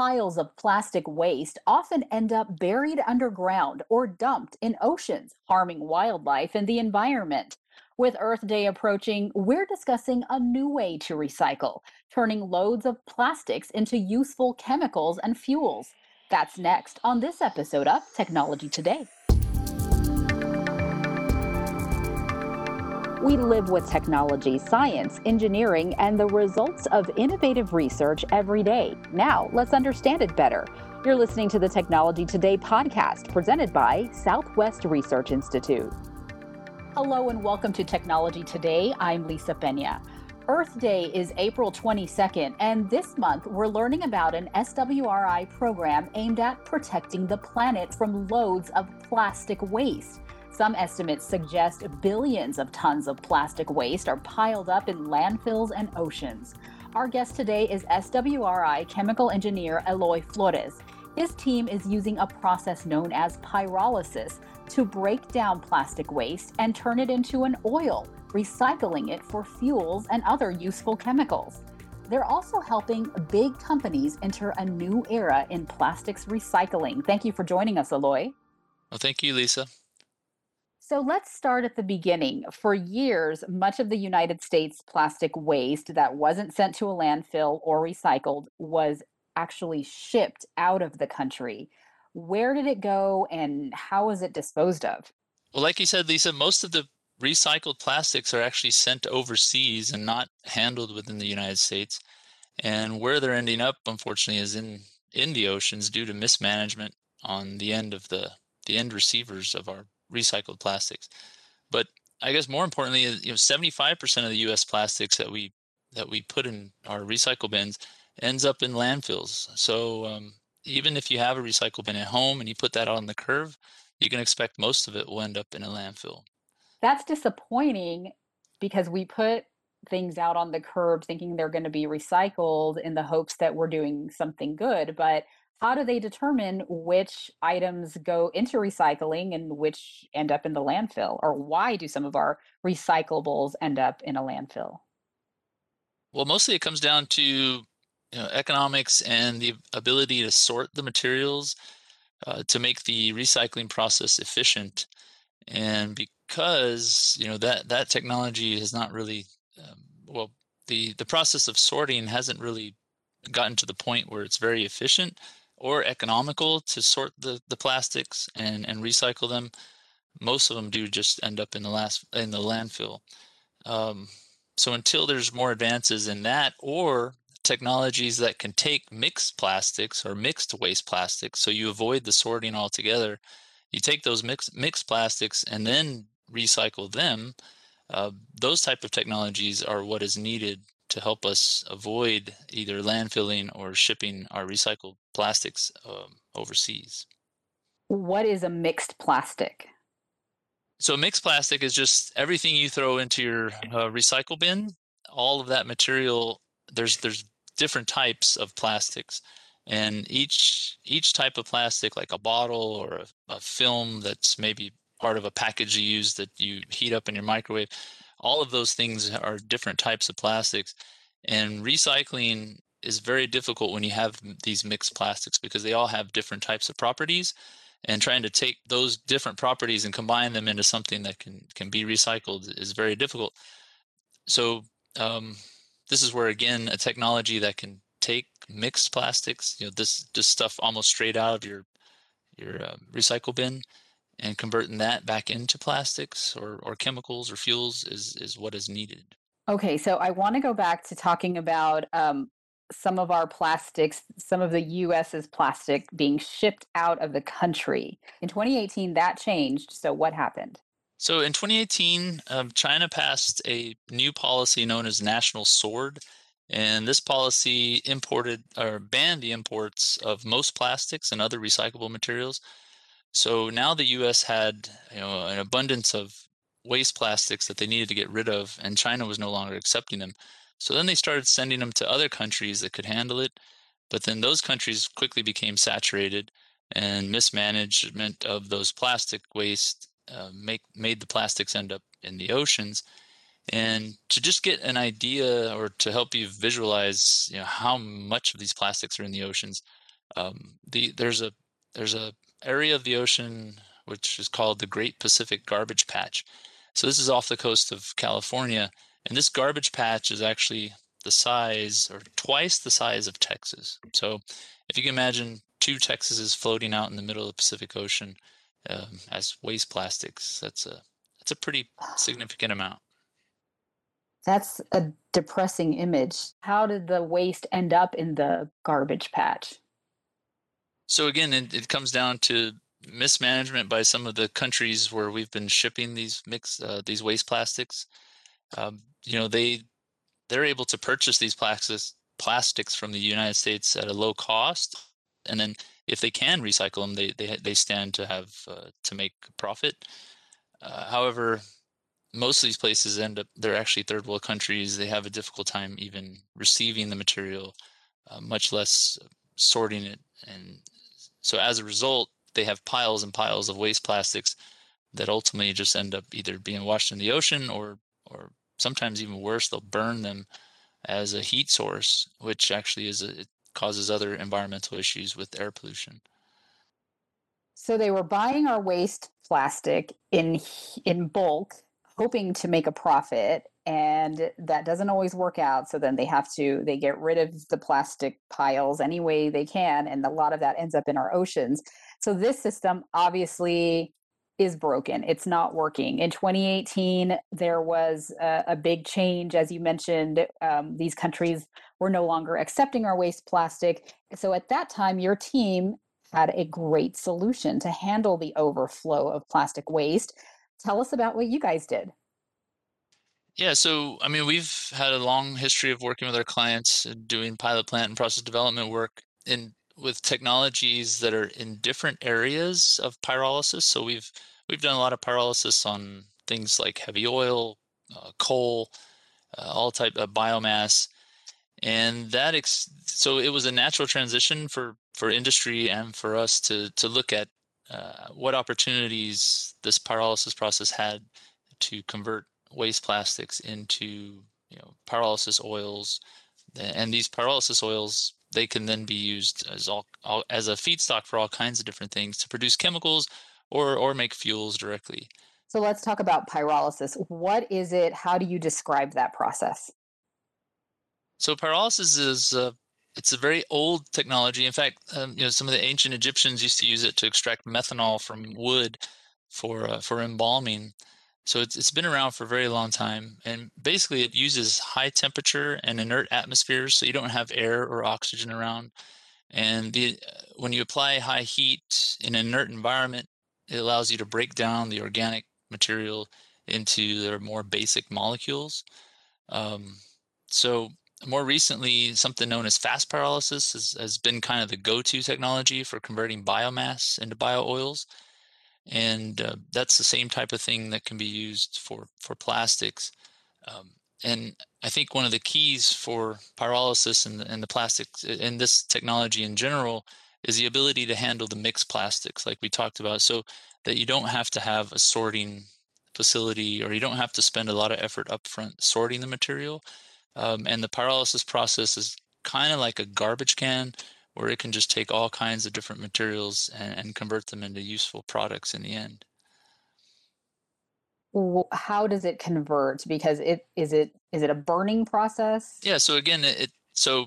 piles of plastic waste often end up buried underground or dumped in oceans, harming wildlife and the environment. With Earth Day approaching, we're discussing a new way to recycle, turning loads of plastics into useful chemicals and fuels. That's next on this episode of Technology Today. We live with technology, science, engineering, and the results of innovative research every day. Now, let's understand it better. You're listening to the Technology Today podcast presented by Southwest Research Institute. Hello and welcome to Technology Today. I'm Lisa Pena. Earth Day is April 22nd, and this month we're learning about an SWRI program aimed at protecting the planet from loads of plastic waste. Some estimates suggest billions of tons of plastic waste are piled up in landfills and oceans. Our guest today is SWRI chemical engineer Eloy Flores. His team is using a process known as pyrolysis to break down plastic waste and turn it into an oil, recycling it for fuels and other useful chemicals. They're also helping big companies enter a new era in plastics recycling. Thank you for joining us, Eloy. Well, thank you, Lisa. So let's start at the beginning. For years, much of the United States plastic waste that wasn't sent to a landfill or recycled was actually shipped out of the country. Where did it go and how was it disposed of? Well, like you said, Lisa, most of the recycled plastics are actually sent overseas and not handled within the United States. And where they're ending up, unfortunately, is in, in the oceans due to mismanagement on the end of the, the end receivers of our recycled plastics. But I guess more importantly, you know, 75% of the U.S. plastics that we that we put in our recycle bins ends up in landfills. So um, even if you have a recycle bin at home and you put that on the curve, you can expect most of it will end up in a landfill. That's disappointing because we put things out on the curb thinking they're going to be recycled in the hopes that we're doing something good. But how do they determine which items go into recycling and which end up in the landfill? Or why do some of our recyclables end up in a landfill? Well, mostly it comes down to you know, economics and the ability to sort the materials uh, to make the recycling process efficient. And because you know that that technology has not really um, well, the the process of sorting hasn't really gotten to the point where it's very efficient or economical to sort the the plastics and and recycle them. Most of them do just end up in the last in the landfill. Um, so until there's more advances in that, or technologies that can take mixed plastics or mixed waste plastics so you avoid the sorting altogether you take those mixed mixed plastics and then recycle them uh, those type of technologies are what is needed to help us avoid either landfilling or shipping our recycled plastics um, overseas. What is a mixed plastic? So mixed plastic is just everything you throw into your uh, recycle bin. All of that material there's there's different types of plastics and each each type of plastic like a bottle or a, a, film that's maybe part of a package you use that you heat up in your microwave all of those things are different types of plastics and recycling is very difficult when you have these mixed plastics because they all have different types of properties and trying to take those different properties and combine them into something that can can be recycled is very difficult. So um, this is where again a technology that can take mixed plastics, you know, this this stuff almost straight out of your your uh, recycle bin, and converting that back into plastics or or chemicals or fuels is is what is needed. Okay, so I want to go back to talking about um, some of our plastics, some of the U.S.'s plastic being shipped out of the country. In 2018, that changed. So what happened? So in 2018, um, China passed a new policy known as National Sword. And this policy imported or banned the imports of most plastics and other recyclable materials. So now the US had you know, an abundance of waste plastics that they needed to get rid of, and China was no longer accepting them. So then they started sending them to other countries that could handle it. But then those countries quickly became saturated, and mismanagement of those plastic waste uh, make made the plastics end up in the oceans. And to just get an idea or to help you visualize you know, how much of these plastics are in the oceans, Um, the there's a there's a area of the ocean which is called the Great Pacific Garbage Patch. So this is off the coast of California, and this garbage patch is actually the size or twice the size of Texas. So if you can imagine two Texases floating out in the middle of the Pacific Ocean um, as waste plastics, that's a that's a pretty significant amount. That's a depressing image. How did the waste end up in the garbage patch? So again, it, it comes down to mismanagement by some of the countries where we've been shipping these mix uh, these waste plastics. Um, you know, they they're able to purchase these plastics plastics from the United States at a low cost, and then if they can recycle them, they they they stand to have uh, to make profit. Uh, however, most of these places end up they're actually third world countries. They have a difficult time even receiving the material, uh, much less sorting it, and so as a result, they have piles and piles of waste plastics that ultimately just end up either being washed in the ocean or or sometimes even worse, they'll burn them as a heat source, which actually is a, it causes other environmental issues with air pollution. So they were buying our waste plastic in in bulk, hoping to make a profit, and that doesn't always work out. So then they have to they get rid of the plastic piles any way they can, and a lot of that ends up in our oceans. So this system obviously is broken. It's not working. In 2018, there was a, a big change. As you mentioned, um, these countries were no longer accepting our waste plastic. So at that time, your team had a great solution to handle the overflow of plastic waste. Tell us about what you guys did. Yeah, so I mean, we've had a long history of working with our clients, doing pilot plant and process development work in with technologies that are in different areas of pyrolysis. So we've we've done a lot of pyrolysis on things like heavy oil, uh, coal, uh, all type of biomass, and that ex- so it was a natural transition for for industry and for us to to look at uh, what opportunities this pyrolysis process had to convert waste plastics into you know pyrolysis oils, and these pyrolysis oils they can then be used as all, all, as a feedstock for all kinds of different things to produce chemicals or or make fuels directly. So let's talk about pyrolysis. What is it? How do you describe that process? So pyrolysis is uh, it's a very old technology. In fact, um, you know some of the ancient Egyptians used to use it to extract methanol from wood for uh, for embalming. So it's, it's been around for a very long time. And basically, it uses high temperature and inert atmospheres, so you don't have air or oxygen around. And the, uh, when you apply high heat in an inert environment, it allows you to break down the organic material into their more basic molecules. Um, so more recently, something known as fast pyrolysis has, has been kind of the go-to technology for converting biomass into bio oils and uh, that's the same type of thing that can be used for for plastics. Um, and I think one of the keys for pyrolysis and, and the plastics and this technology in general is the ability to handle the mixed plastics, like we talked about, so that you don't have to have a sorting facility or you don't have to spend a lot of effort upfront sorting the material. Um, and the pyrolysis process is kind of like a garbage can where it can just take all kinds of different materials and, and convert them into useful products in the end. How does it convert? Because it is it is it a burning process? Yeah so again it so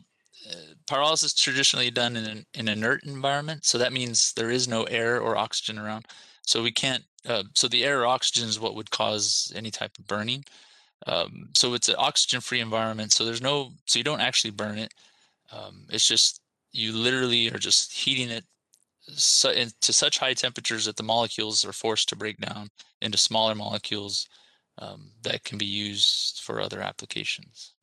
uh, pyrolysis is traditionally done in an, an inert environment so that means there is no air or oxygen around. So we can't uh, so the air or oxygen is what would cause any type of burning. Um, so it's an oxygen free environment so there's no so you don't actually burn it. Um, it's just you literally are just heating it to such high temperatures that the molecules are forced to break down into smaller molecules um, that can be used for other applications.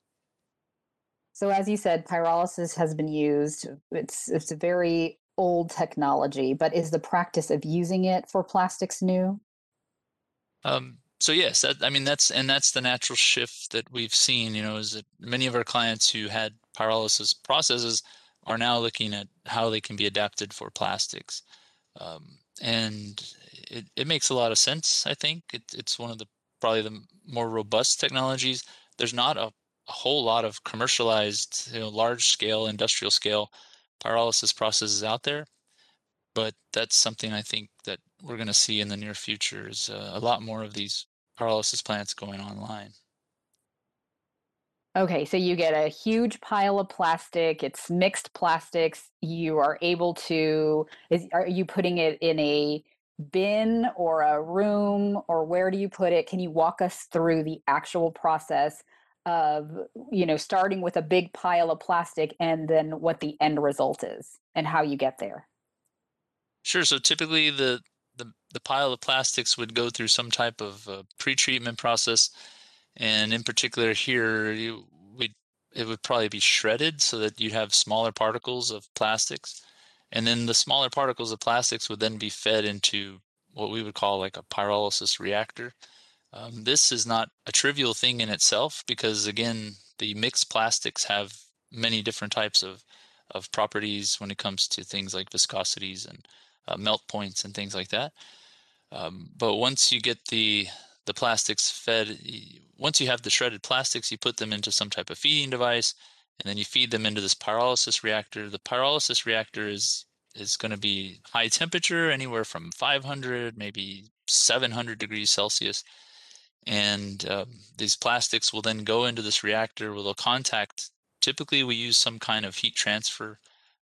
So, as you said, pyrolysis has been used. It's it's a very old technology, but is the practice of using it for plastics new? Um, so yes, that, I mean that's and that's the natural shift that we've seen. You know, is that many of our clients who had pyrolysis processes are now looking at how they can be adapted for plastics. Um, and it, it makes a lot of sense, I think. It, it's one of the probably the more robust technologies. There's not a, a whole lot of commercialized, you know, large scale, industrial scale pyrolysis processes out there, but that's something I think that we're going to see in the near future is uh, a lot more of these pyrolysis plants going online. Okay, so you get a huge pile of plastic. It's mixed plastics. You are able to is are you putting it in a bin or a room or where do you put it? Can you walk us through the actual process of, you know, starting with a big pile of plastic and then what the end result is and how you get there? Sure. So typically the the, the pile of plastics would go through some type of uh, pre-treatment process and in particular here you, we it would probably be shredded so that you'd have smaller particles of plastics. And then the smaller particles of plastics would then be fed into what we would call like a pyrolysis reactor. Um, this is not a trivial thing in itself because again the mixed plastics have many different types of of properties when it comes to things like viscosities and uh, melt points and things like that. Um, but once you get the the plastics fed once you have the shredded plastics you put them into some type of feeding device and then you feed them into this pyrolysis reactor. The pyrolysis reactor is is going to be high temperature anywhere from 500 maybe 700 degrees celsius and um, these plastics will then go into this reactor where they'll contact typically we use some kind of heat transfer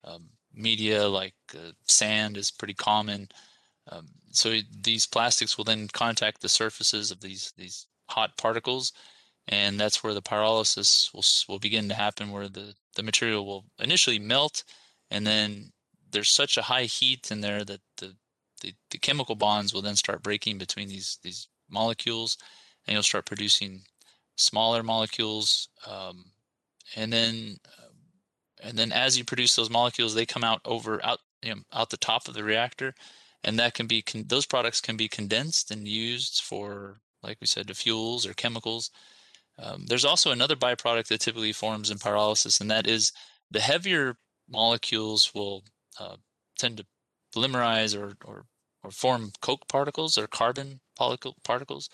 um, media like uh, sand is pretty common um, so these plastics will then contact the surfaces of these these hot particles, and that's where the pyrolysis will will begin to happen, where the the material will initially melt, and then there's such a high heat in there that the the, the chemical bonds will then start breaking between these these molecules, and you'll start producing smaller molecules, um, and then uh, and then as you produce those molecules, they come out over out you know, out the top of the reactor, and that can be con- those products can be condensed and used for like we said to fuels or chemicals. Um, there's also another byproduct that typically forms in pyrolysis and that is the heavier molecules will uh, tend to polymerize or, or, or form coke particles or carbon particles.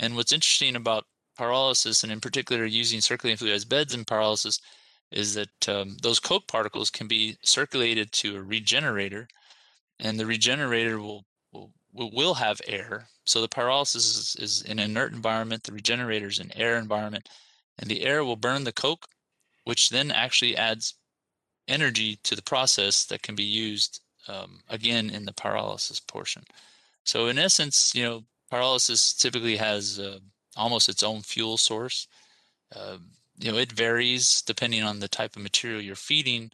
And what's interesting about pyrolysis and in particular using circulating fluidized beds in pyrolysis is that um, those coke particles can be circulated to a regenerator and the regenerator will will will have air. So the pyrolysis is, is an inert environment. The regenerator is an air environment, and the air will burn the coke, which then actually adds energy to the process that can be used um, again in the pyrolysis portion. So in essence, you know, pyrolysis typically has uh, almost its own fuel source. Uh, you know, it varies depending on the type of material you're feeding.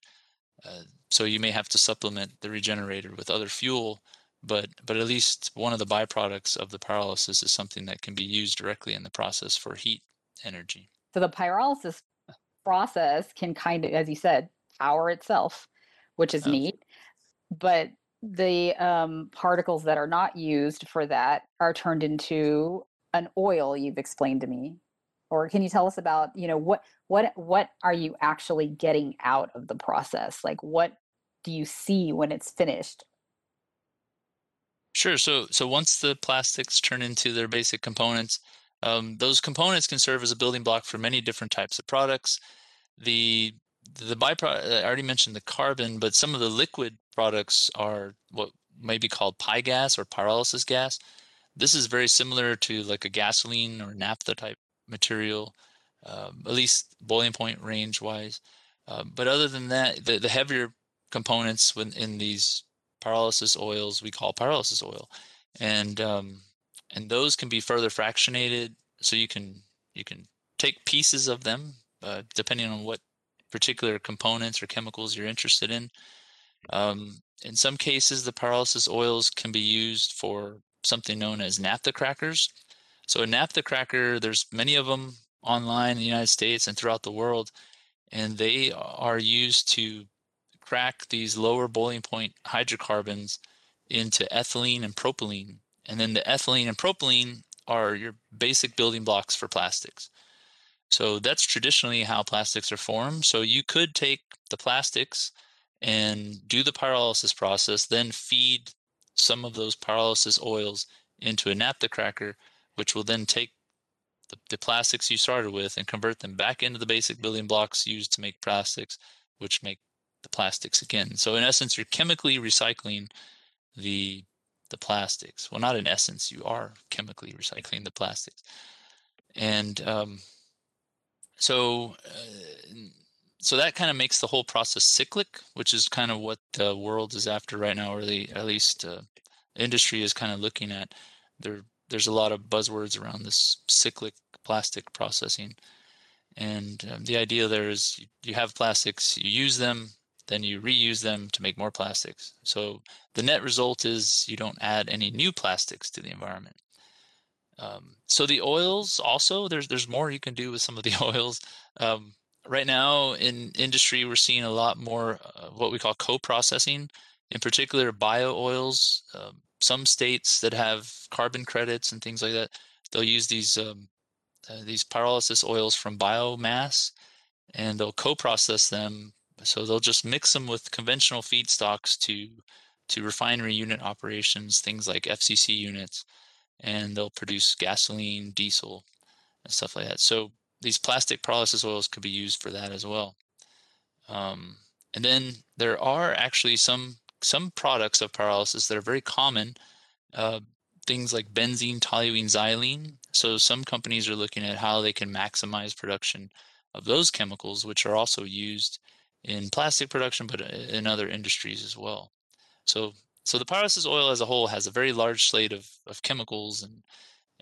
Uh, so you may have to supplement the regenerator with other fuel, but but at least one of the byproducts of the pyrolysis is something that can be used directly in the process for heat energy. So the pyrolysis process can kind of, as you said, power itself, which is neat. But the um, particles that are not used for that are turned into an oil. You've explained to me, or can you tell us about you know what what what are you actually getting out of the process like what do you see when it's finished? Sure so so once the plastics turn into their basic components um, those components can serve as a building block for many different types of products. The the byproduct i already mentioned the carbon but some of the liquid products are what may be called pygas or pyrolysis gas. This is very similar to like a gasoline or naphtha type material, um, at least boiling point range wise. Um, but other than that, the, the heavier components within these pyrolysis oils we call pyrolysis oil, and um, and those can be further fractionated, so you can you can take pieces of them uh, depending on what particular components or chemicals you're interested in. Um, in some cases, the pyrolysis oils can be used for something known as naphtha crackers, so a naphtha cracker, there's many of them online in the United States and throughout the world, and they are used to crack these lower boiling point hydrocarbons into ethylene and propylene. And then the ethylene and propylene are your basic building blocks for plastics. So that's traditionally how plastics are formed. So you could take the plastics and do the pyrolysis process, then feed some of those pyrolysis oils into a naphtha cracker which will then take the, the plastics you started with and convert them back into the basic building blocks used to make plastics, which make the plastics again. So in essence, you're chemically recycling the the plastics. Well, not in essence, you are chemically recycling the plastics. And um, so, uh, so that kind of makes the whole process cyclic, which is kind of what the world is after right now, or the at least uh, industry is kind of looking at. There, there's a lot of buzzwords around this cyclic plastic processing, and um, the idea there is you, you have plastics, you use them, then you reuse them to make more plastics. So the net result is you don't add any new plastics to the environment. Um, so the oils also there's there's more you can do with some of the oils. Um, right now in industry we're seeing a lot more uh, what we call co-processing, in particular bio oils. Um, some states that have carbon credits and things like that, they'll use these um, uh, these pyrolysis oils from biomass, and they'll co-process them so they'll just mix them with conventional feedstocks to to refinery unit operations, things like FCC units, and they'll produce gasoline, diesel, and stuff like that. So these plastic pyrolysis oils could be used for that as well. Um, and then there are actually some some products of pyrolysis that are very common. Uh, things like benzene, toluene, xylene. So some companies are looking at how they can maximize production of those chemicals, which are also used in plastic production, but uh, in other industries as well. So, so the pyrolysis oil as a whole has a very large slate of, of chemicals, and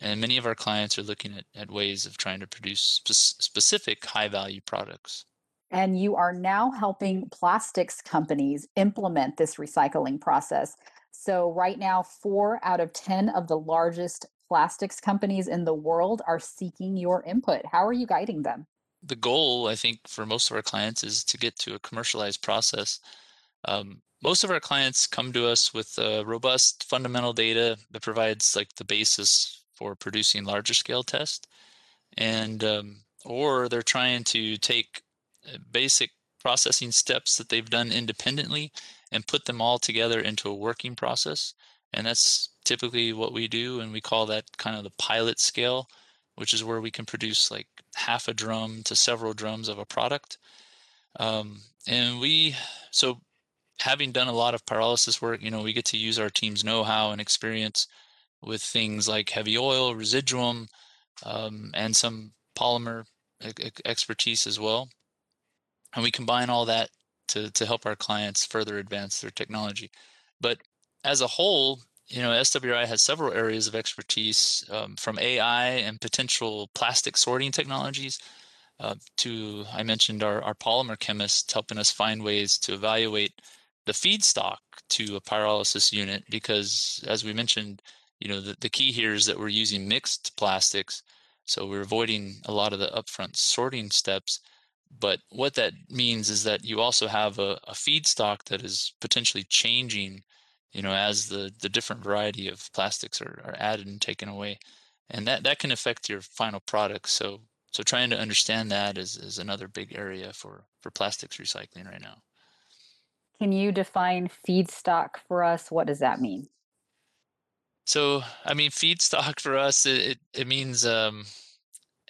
and many of our clients are looking at, at ways of trying to produce spe- specific high value products. And you are now helping plastics companies implement this recycling process. So, right now, four out of 10 of the largest plastics companies in the world are seeking your input. How are you guiding them? The goal, I think, for most of our clients is to get to a commercialized process. Um, most of our clients come to us with robust fundamental data that provides like the basis for producing larger scale tests, and um, or they're trying to take uh, basic processing steps that they've done independently and put them all together into a working process. And that's typically what we do, and we call that kind of the pilot scale, which is where we can produce like half a drum to several drums of a product. Um, and we, so having done a lot of pyrolysis work, you know, we get to use our team's know-how and experience with things like heavy oil, residuum, um, and some polymer expertise as well. And we combine all that to, to help our clients further advance their technology. But as a whole, you know, SWRI has several areas of expertise um, from AI and potential plastic sorting technologies uh, to, I mentioned our, our polymer chemists helping us find ways to evaluate the feedstock to a pyrolysis unit because, as we mentioned, you know, the, the key here is that we're using mixed plastics. So we're avoiding a lot of the upfront sorting steps. But what that means is that you also have a, a feedstock that is potentially changing you know, as the the different variety of plastics are, are added and taken away, and that that can affect your final product. So so trying to understand that is is another big area for for plastics recycling right now. Can you define feedstock for us? What does that mean? So I mean, feedstock for us it it, it means um,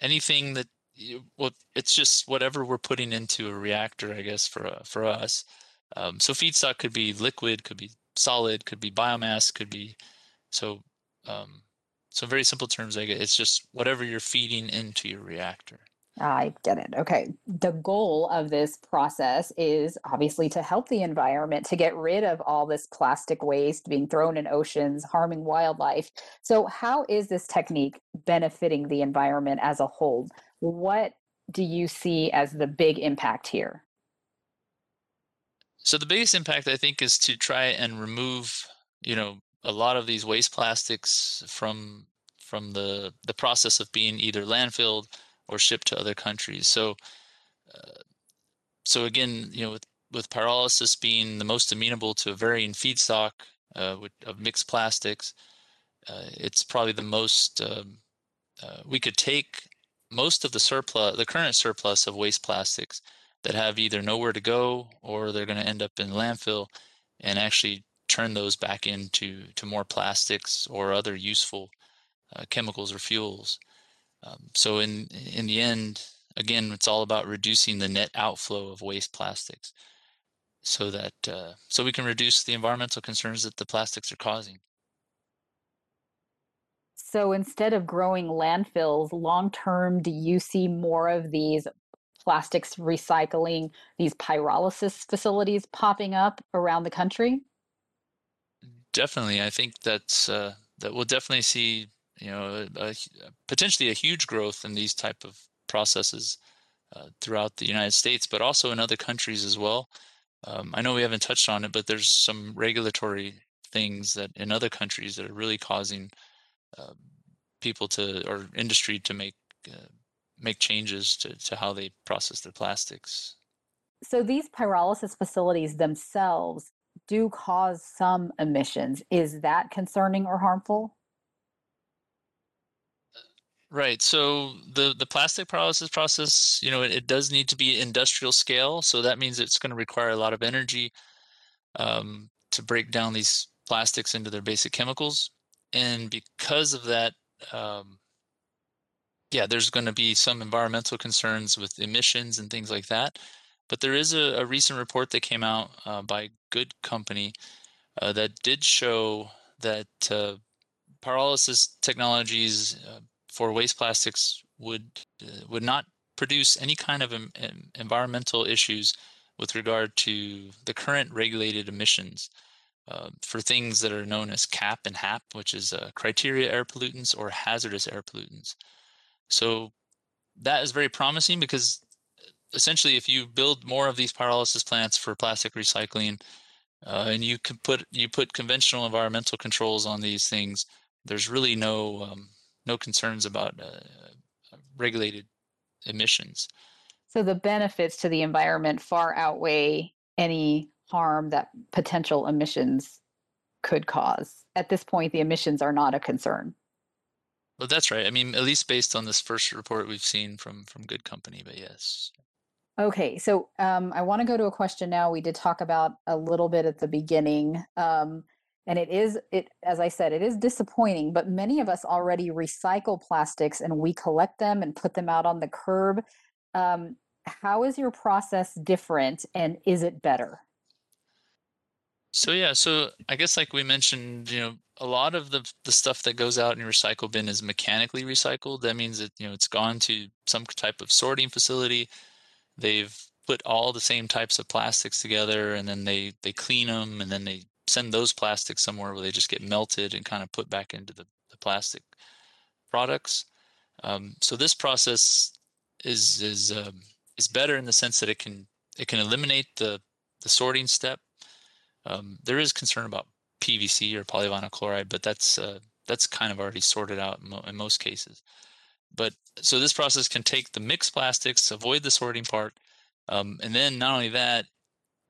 anything that you, well, it's just whatever we're putting into a reactor, I guess for uh, for us. Um, so feedstock could be liquid, could be solid, could be biomass, could be so. Um, so very simple terms, I guess it's just whatever you're feeding into your reactor. I get it. Okay. The goal of this process is obviously to help the environment to get rid of all this plastic waste being thrown in oceans, harming wildlife. So, how is this technique benefiting the environment as a whole? What do you see as the big impact here? So the biggest impact I think is to try and remove, you know, a lot of these waste plastics from from the the process of being either landfilled or shipped to other countries. So uh, so again, you know, with with pyrolysis being the most amenable to a varying feedstock uh, with, of mixed plastics, uh, it's probably the most um, uh, we could take most of the surplus, the current surplus of waste plastics, that have either nowhere to go or they're going to end up in landfill and actually turn those back into to more plastics or other useful uh, chemicals or fuels. Um, so in in the end, again, it's all about reducing the net outflow of waste plastics. so that uh, so we can reduce the environmental concerns that the plastics are causing. So instead of growing landfills long term, do you see more of these plastics recycling, these pyrolysis facilities popping up around the country? Definitely, I think that's uh, that we'll definitely see you know a, a, potentially a huge growth in these type of processes uh, throughout the United States, but also in other countries as well. Um, I know we haven't touched on it, but there's some regulatory things that in other countries that are really causing uh, people to or industry to make uh, make changes to, to how they process their plastics. So these pyrolysis facilities themselves do cause some emissions. Is that concerning or harmful? Right. So the the plastic pyrolysis process, you know, it, it does need to be industrial scale. So that means it's going to require a lot of energy um, to break down these plastics into their basic chemicals. And because of that, um, yeah, there's going to be some environmental concerns with emissions and things like that. But there is a, a recent report that came out uh, by Good Company uh, that did show that uh, pyrolysis technologies uh, for waste plastics would uh, would not produce any kind of em- environmental issues with regard to the current regulated emissions uh, for things that are known as CAP and HAP, which is criteria air pollutants or hazardous air pollutants. So that is very promising because essentially, if you build more of these pyrolysis plants for plastic recycling, uh, and you can put you put conventional environmental controls on these things, there's really no um, no concerns about uh, regulated emissions. So the benefits to the environment far outweigh any harm that potential emissions could cause. At this point, the emissions are not a concern. Well, that's right. I mean, at least based on this first report we've seen from from Good Company, but yes. Okay, so um, I want to go to a question now. We did talk about a little bit at the beginning, um, and it is it as I said, it is disappointing. But many of us already recycle plastics, and we collect them and put them out on the curb. Um, how is your process different, and is it better? So yeah, so I guess like we mentioned, you know, a lot of the the stuff that goes out in your recycle bin is mechanically recycled. That means that you know it's gone to some type of sorting facility. They've put all the same types of plastics together, and then they they clean them, and then they send those plastics somewhere where they just get melted and kind of put back into the, the plastic products. Um, so this process is is um, is better in the sense that it can it can eliminate the the sorting step um, there is concern about PVC or polyvinyl chloride, but that's uh, that's kind of already sorted out in, mo- in, most cases. But so this process can take the mixed plastics, avoid the sorting part, um, and then not only that,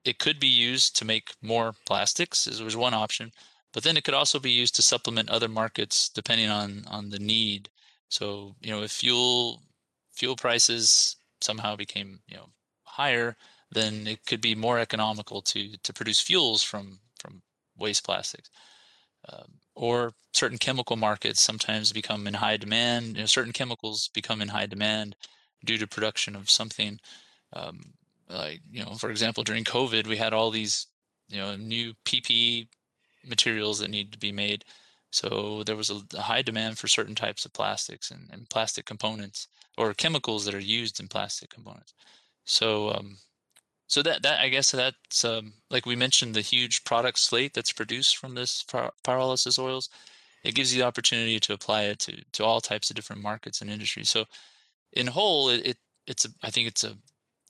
it could be used to make more plastics. As was one option, but then it could also be used to supplement other markets depending on on the need. So you know, if fuel fuel prices somehow became you know higher, then it could be more economical to to produce fuels from from waste plastics. Um, or certain chemical markets sometimes become in high demand. You know, certain chemicals become in high demand due to production of something. Um, like you know, for example, during COVID, we had all these you know new PPE materials that needed to be made. So there was a, a high demand for certain types of plastics and, and, plastic components or chemicals that are used in plastic components. So um, so that that I guess that's um, like we mentioned the huge product slate that's produced from this pyrolysis oils. It gives you the opportunity to apply it to to all types of different markets and industries. So in whole, it, it it's a I think it's a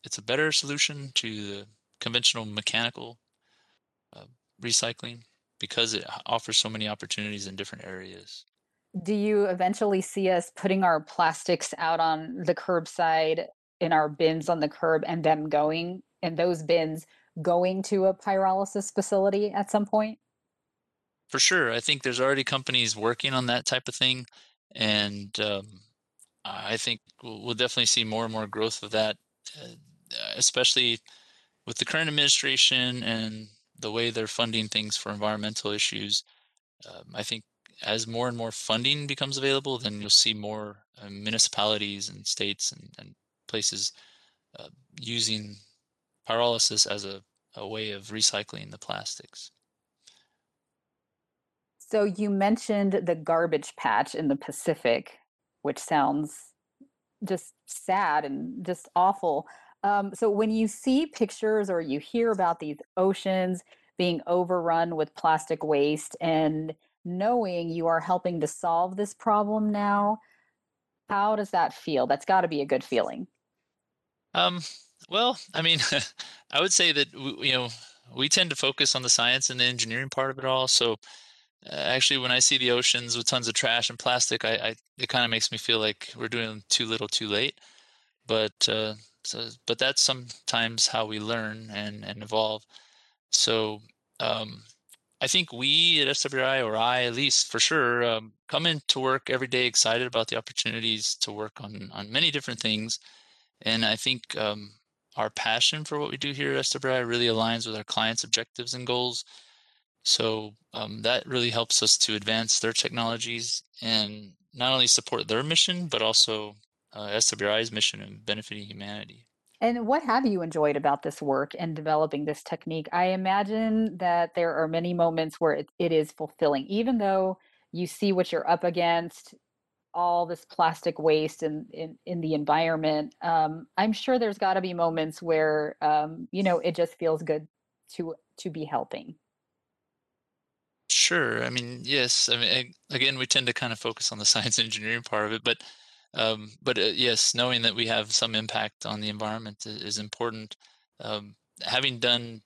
it's a better solution to the conventional mechanical uh, recycling because it offers so many opportunities in different areas. Do you eventually see us putting our plastics out on the curbside in our bins on the curb and them going and those bins going to a pyrolysis facility at some point? For sure. I think there's already companies working on that type of thing. And um, I think we'll, definitely see more and more growth of that, uh, especially with the current administration and the way they're funding things for environmental issues. Um, I think as more and more funding becomes available, then you'll see more uh, municipalities and states and, and places uh, using pyrolysis as a a way of recycling the plastics. So you mentioned the garbage patch in the Pacific, which sounds just sad and just awful. Um, so when you see pictures or you hear about these oceans being overrun with plastic waste and knowing you are helping to solve this problem now, how does that feel? That's got to be a good feeling. Um, well, I mean, I would say that you know we tend to focus on the science and the engineering part of it all. So uh, actually, when I see the oceans with tons of trash and plastic, I, I it kind of makes me feel like we're doing too little, too late. But uh, so, but that's sometimes how we learn and and evolve. So um, I think we at SWRI, or I at least for sure, um, come into work every day excited about the opportunities to work on on many different things, and I think um, our passion for what we do here at SWRI really aligns with our clients' objectives and goals. So um, that really helps us to advance their technologies and not only support their mission, but also uh, SWRI's mission of benefiting humanity. And what have you enjoyed about this work and developing this technique? I imagine that there are many moments where it, it is fulfilling, even though you see what you're up against, all this plastic waste in, in, in the environment. Um, I'm sure there's got to be moments where, um, you know, it just feels good to to be helping. Sure. I mean, yes. I mean, again, we tend to kind of focus on the science engineering part of it, but um, but uh, yes, knowing that we have some impact on the environment is, is important. Um, having done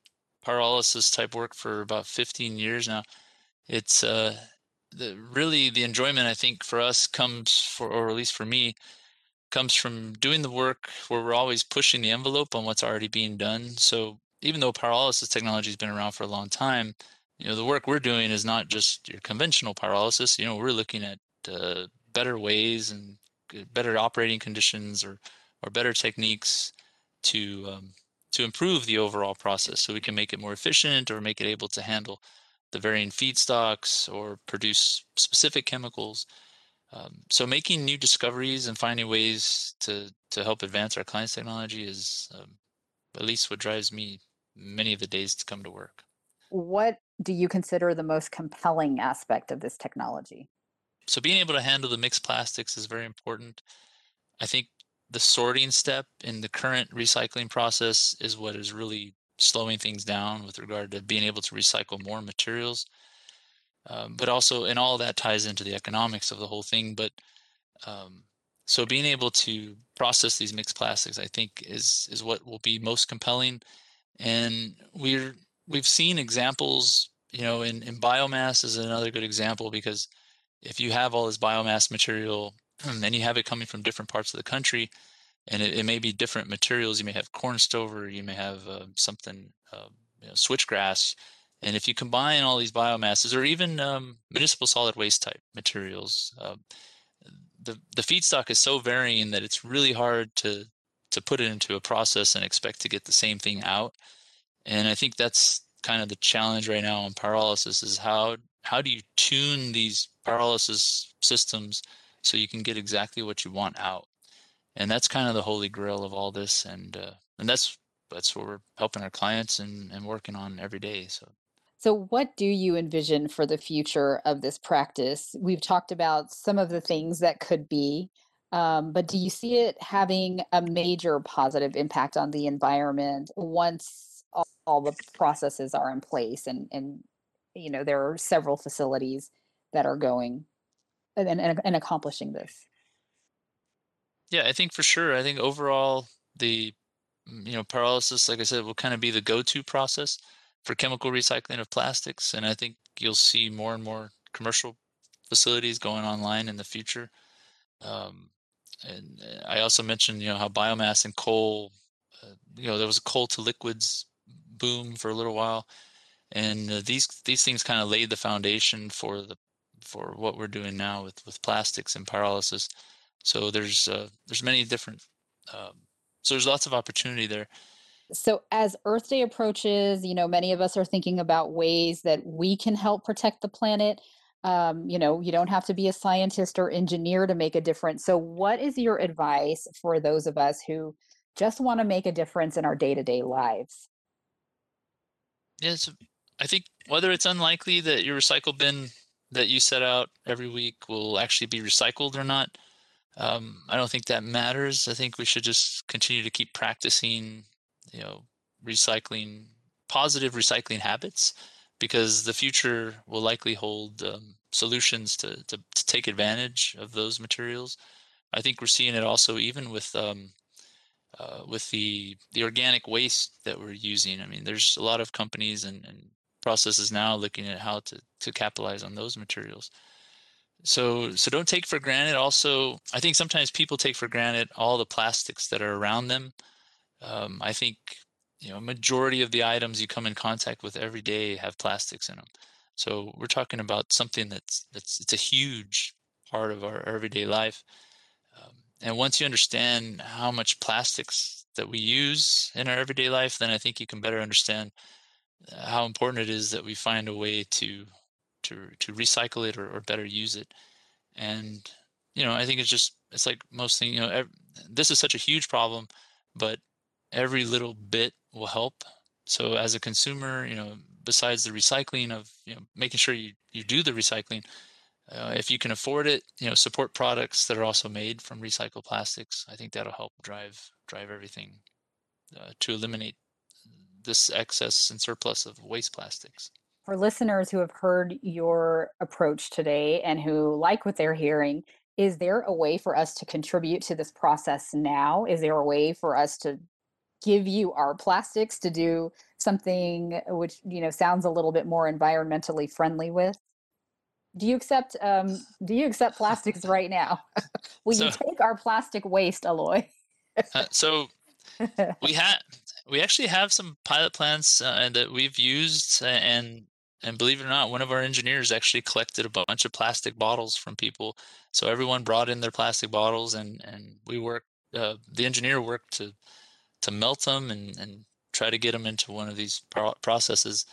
pyrolysis type work for about 15 years now, it's uh, the really the enjoyment I think for us comes for, or at least for me, comes from doing the work where we're always pushing the envelope on what's already being done. So even though pyrolysis technology has been around for a long time, you know the work we're doing is not just your conventional pyrolysis. You know we're looking at uh, better ways and better operating conditions or or better techniques to um, to improve the overall process so we can make it more efficient or make it able to handle the varying feedstocks or produce specific chemicals. Um, so making new discoveries and finding ways to to help advance our clients technology is um, at least what drives me many of the days to come to work. What do you consider the most compelling aspect of this technology? So being able to handle the mixed plastics is very important. I think the sorting step in the current recycling process is what is really slowing things down with regard to being able to recycle more materials. Um, but also, and all that ties into the economics of the whole thing. But um, so being able to process these mixed plastics, I think, is is what will be most compelling. And we're we've seen examples, you know, in, in biomass is another good example because if you have all this biomass material and you have it coming from different parts of the country, and it, it may be different materials, you may have corn stover, you may have uh, something, uh, you know, switchgrass, and if you combine all these biomasses, or even um, municipal solid waste type materials, uh, the the feedstock is so varying that it's really hard to to put it into a process and expect to get the same thing out. And I think that's kind of the challenge right now in pyrolysis is how how do you tune these pyrolysis systems so you can get exactly what you want out and that's kind of the holy grail of all this and uh, and that's that's what we're helping our clients and and working on every day so. So what do you envision for the future of this practice? We've talked about some of the things that could be um, but do you see it having a major positive impact on the environment once all, all the processes are in place and and you know there are several facilities that are going and, and, and accomplishing this yeah i think for sure i think overall the mm, you know pyrolysis like i said will kind of be the go-to process for chemical recycling of plastics and i think you'll see more and more commercial facilities going online in the future um, and uh, i also mentioned you know how biomass and coal uh, you know there was a coal to liquids boom for a little while and uh, these these things kind of laid the foundation for the for what we're doing now with with plastics and pyrolysis. So there's uh, there's many different um, so there's lots of opportunity there. So as Earth Day approaches, you know, many of us are thinking about ways that we can help protect the planet. Um, you know, you don't have to be a scientist or engineer to make a difference. So what is your advice for those of us who just want to make a difference in our day-to-day lives? Yes, I think whether it's unlikely that your recycle bin that you set out every week will actually be recycled or not, um, I don't think that matters. I think we should just continue to keep practicing, you know, recycling, positive recycling habits, because the future will likely hold um, solutions to, to, to take advantage of those materials. I think we're seeing it also even with um, uh, with the the organic waste that we're using. I mean, there's a lot of companies and, and processes now looking at how to to capitalize on those materials. So so don't take for granted. Also, I think sometimes people take for granted all the plastics that are around them. Um, I think you know majority of the items you come in contact with every day have plastics in them. So we're talking about something that's that's it's a huge part of our everyday life. Um, and once you understand how much plastics that we use in our everyday life, then I think you can better understand uh, how important it is that we find a way to to to recycle it or, or better use it. And you know, I think it's just it's like most things. You know, this is such a huge problem, but every little bit will help. So as a consumer, you know, besides the recycling of you know making sure you you do the recycling, uh, if you can afford it, you know, support products that are also made from recycled plastics. I think that'll help drive drive everything uh, to eliminate this excess and surplus of waste plastics. For listeners who have heard your approach today and who like what they're hearing, is there a way for us to contribute to this process now? Is there a way for us to give you our plastics to do something which you know sounds a little bit more environmentally friendly with? Do you accept um, do you accept plastics right now? Will so, you take our plastic waste, Aloy? uh, so we have we actually have some pilot plants uh, that we've used and and believe it or not one of our engineers actually collected a bunch of plastic bottles from people so everyone brought in their plastic bottles and and we worked uh, the engineer worked to to melt them and and try to get them into one of these pro- processes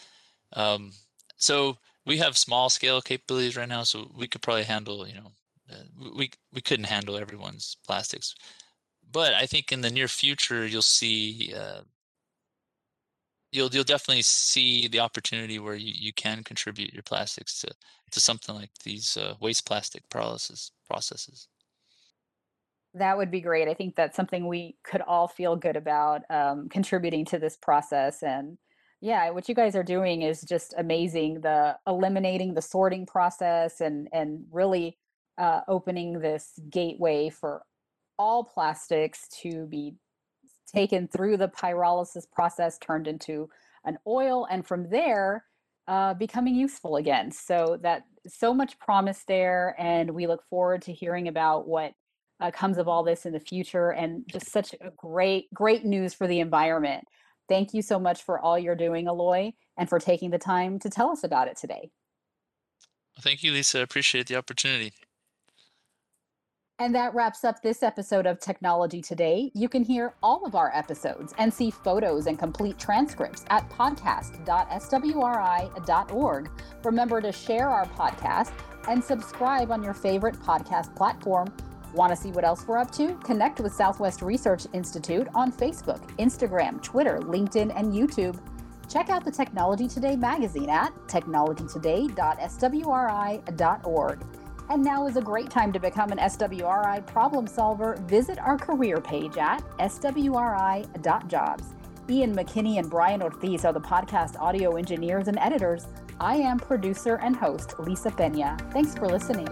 um, so we have small scale capabilities right now, so we could probably handle, you know, uh, we we couldn't handle everyone's plastics, but I think in the near future you'll see. Uh, you'll you'll definitely see the opportunity where you, you can contribute your plastics to, to something like these uh, waste plastic processes processes. That would be great. I think that's something we could all feel good about um, contributing to this process and yeah, what you guys are doing is just amazing. The eliminating the sorting process and and really uh, opening this gateway for all plastics to be taken through the pyrolysis process, turned into an oil, and from there uh, becoming useful again. So that so much promise there, and we look forward to hearing about what uh, comes of all this in the future, and just such a great great news for the environment. Thank you so much for all you're doing, Aloy, and for taking the time to tell us about it today. Thank you, Lisa. I appreciate the opportunity. And that wraps up this episode of Technology Today. You can hear all of our episodes and see photos and complete transcripts at podcast.swri.org. Remember to share our podcast and subscribe on your favorite podcast platform Want to see what else we're up to? Connect with Southwest Research Institute on Facebook, Instagram, Twitter, LinkedIn, and YouTube. Check out the Technology Today magazine at technologytoday.swri.org. And now is a great time to become an SWRI problem solver. Visit our career page at swri.jobs. Ian McKinney and Brian Ortiz are the podcast audio engineers and editors. I am producer and host Lisa Pena. Thanks for listening.